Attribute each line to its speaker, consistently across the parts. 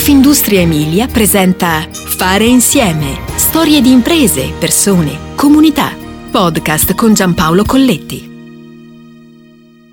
Speaker 1: Confindustria Emilia presenta Fare insieme. Storie di imprese, persone, comunità. Podcast con Giampaolo Colletti.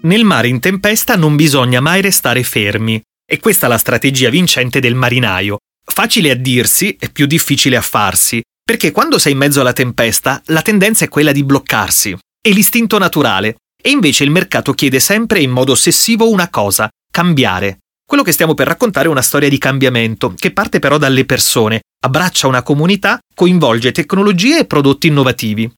Speaker 2: Nel mare in tempesta non bisogna mai restare fermi. E questa è la strategia vincente del marinaio. Facile a dirsi e più difficile a farsi, perché quando sei in mezzo alla tempesta la tendenza è quella di bloccarsi. È l'istinto naturale. E invece il mercato chiede sempre in modo ossessivo una cosa, cambiare. Quello che stiamo per raccontare è una storia di cambiamento, che parte però dalle persone, abbraccia una comunità, coinvolge tecnologie e prodotti innovativi.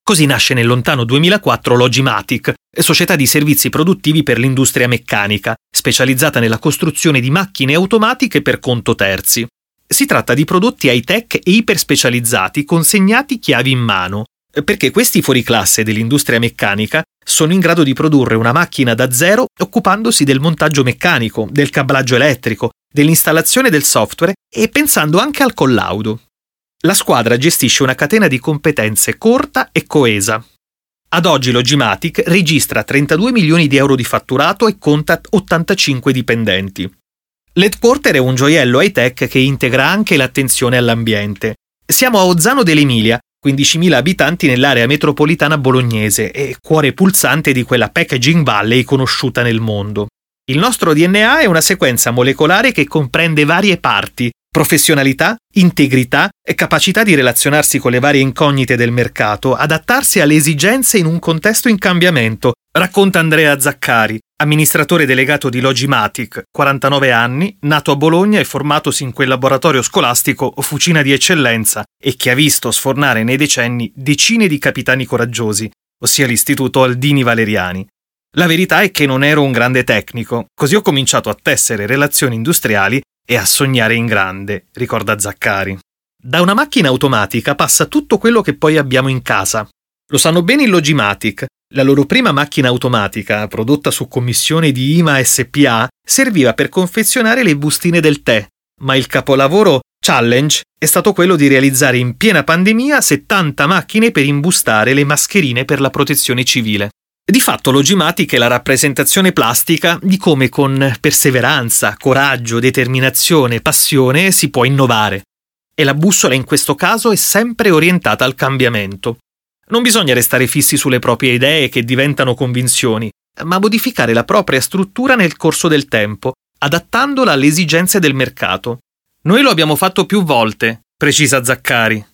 Speaker 2: Così nasce nel lontano 2004 Logimatic, società di servizi produttivi per l'industria meccanica, specializzata nella costruzione di macchine automatiche per conto terzi. Si tratta di prodotti high-tech e iperspecializzati consegnati chiavi in mano, perché questi fuoriclasse dell'industria meccanica sono in grado di produrre una macchina da zero occupandosi del montaggio meccanico, del cablaggio elettrico, dell'installazione del software e pensando anche al collaudo. La squadra gestisce una catena di competenze corta e coesa. Ad oggi Logimatic registra 32 milioni di euro di fatturato e conta 85 dipendenti. L'headquarter è un gioiello high-tech che integra anche l'attenzione all'ambiente. Siamo a Ozzano dell'Emilia, 15.000 abitanti nell'area metropolitana bolognese e cuore pulsante di quella packaging valley conosciuta nel mondo. Il nostro DNA è una sequenza molecolare che comprende varie parti, professionalità, integrità e capacità di relazionarsi con le varie incognite del mercato, adattarsi alle esigenze in un contesto in cambiamento, racconta Andrea Zaccari, amministratore delegato di Logimatic, 49 anni, nato a Bologna e formatosi in quel laboratorio scolastico fucina di eccellenza e che ha visto sfornare nei decenni decine di capitani coraggiosi, ossia l'Istituto Aldini Valeriani. La verità è che non ero un grande tecnico, così ho cominciato a tessere relazioni industriali e a sognare in grande, ricorda Zaccari. Da una macchina automatica passa tutto quello che poi abbiamo in casa. Lo sanno bene il Logimatic, la loro prima macchina automatica, prodotta su commissione di IMA SPA, serviva per confezionare le bustine del tè, ma il capolavoro challenge è stato quello di realizzare in piena pandemia 70 macchine per imbustare le mascherine per la protezione civile. Di fatto Logimatic è la rappresentazione plastica di come con perseveranza, coraggio, determinazione, passione si può innovare. E la bussola in questo caso è sempre orientata al cambiamento. Non bisogna restare fissi sulle proprie idee che diventano convinzioni, ma modificare la propria struttura nel corso del tempo, adattandola alle esigenze del mercato. Noi lo abbiamo fatto più volte, precisa Zaccari.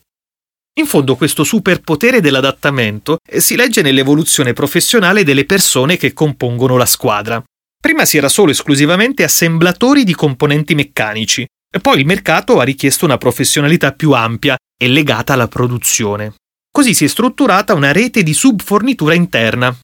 Speaker 2: In fondo questo superpotere dell'adattamento si legge nell'evoluzione professionale delle persone che compongono la squadra. Prima si era solo esclusivamente assemblatori di componenti meccanici, poi il mercato ha richiesto una professionalità più ampia e legata alla produzione. Così si è strutturata una rete di subfornitura interna.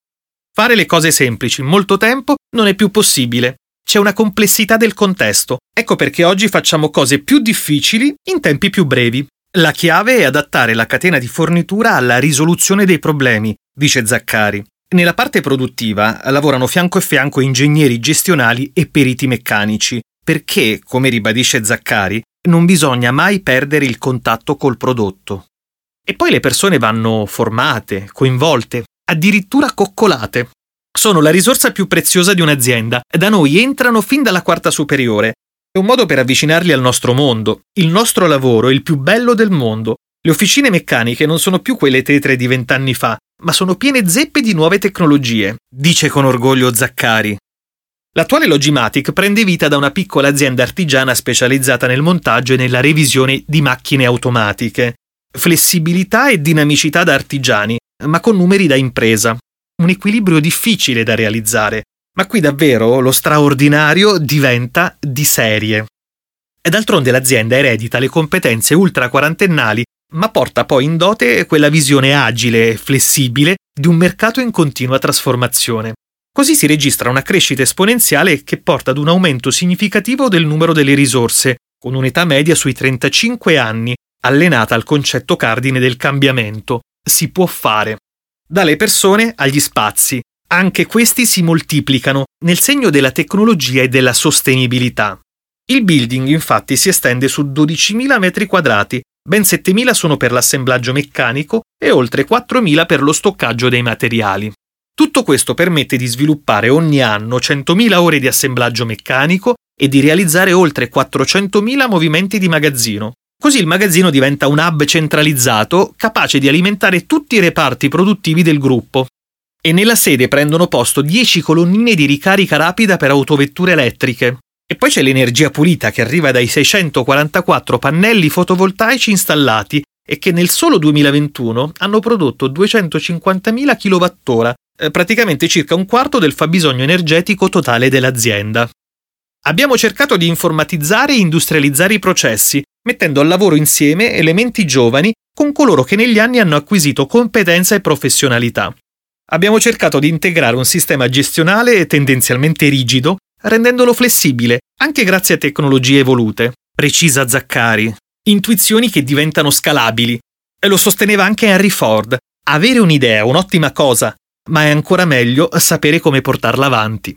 Speaker 2: Fare le cose semplici in molto tempo non è più possibile. C'è una complessità del contesto. Ecco perché oggi facciamo cose più difficili in tempi più brevi. La chiave è adattare la catena di fornitura alla risoluzione dei problemi, dice Zaccari. Nella parte produttiva lavorano fianco a fianco ingegneri gestionali e periti meccanici, perché, come ribadisce Zaccari, non bisogna mai perdere il contatto col prodotto. E poi le persone vanno formate, coinvolte, addirittura coccolate. Sono la risorsa più preziosa di un'azienda. Da noi entrano fin dalla quarta superiore. È un modo per avvicinarli al nostro mondo. Il nostro lavoro è il più bello del mondo. Le officine meccaniche non sono più quelle tetre di vent'anni fa, ma sono piene zeppe di nuove tecnologie, dice con orgoglio Zaccari. L'attuale Logimatic prende vita da una piccola azienda artigiana specializzata nel montaggio e nella revisione di macchine automatiche flessibilità e dinamicità da artigiani, ma con numeri da impresa. Un equilibrio difficile da realizzare, ma qui davvero lo straordinario diventa di serie. E d'altronde l'azienda eredita le competenze ultra quarantennali, ma porta poi in dote quella visione agile e flessibile di un mercato in continua trasformazione. Così si registra una crescita esponenziale che porta ad un aumento significativo del numero delle risorse, con un'età media sui 35 anni allenata al concetto cardine del cambiamento. Si può fare. Dalle persone agli spazi. Anche questi si moltiplicano nel segno della tecnologia e della sostenibilità. Il building infatti si estende su 12.000 metri quadrati, ben 7.000 sono per l'assemblaggio meccanico e oltre 4.000 per lo stoccaggio dei materiali. Tutto questo permette di sviluppare ogni anno 100.000 ore di assemblaggio meccanico e di realizzare oltre 400.000 movimenti di magazzino. Così il magazzino diventa un hub centralizzato capace di alimentare tutti i reparti produttivi del gruppo. E nella sede prendono posto 10 colonnine di ricarica rapida per autovetture elettriche. E poi c'è l'energia pulita che arriva dai 644 pannelli fotovoltaici installati e che nel solo 2021 hanno prodotto 250.000 kWh, eh, praticamente circa un quarto del fabbisogno energetico totale dell'azienda. Abbiamo cercato di informatizzare e industrializzare i processi, mettendo al lavoro insieme elementi giovani con coloro che negli anni hanno acquisito competenza e professionalità. Abbiamo cercato di integrare un sistema gestionale tendenzialmente rigido, rendendolo flessibile, anche grazie a tecnologie evolute. Precisa Zaccari. Intuizioni che diventano scalabili. E lo sosteneva anche Henry Ford. Avere un'idea è un'ottima cosa, ma è ancora meglio sapere come portarla avanti.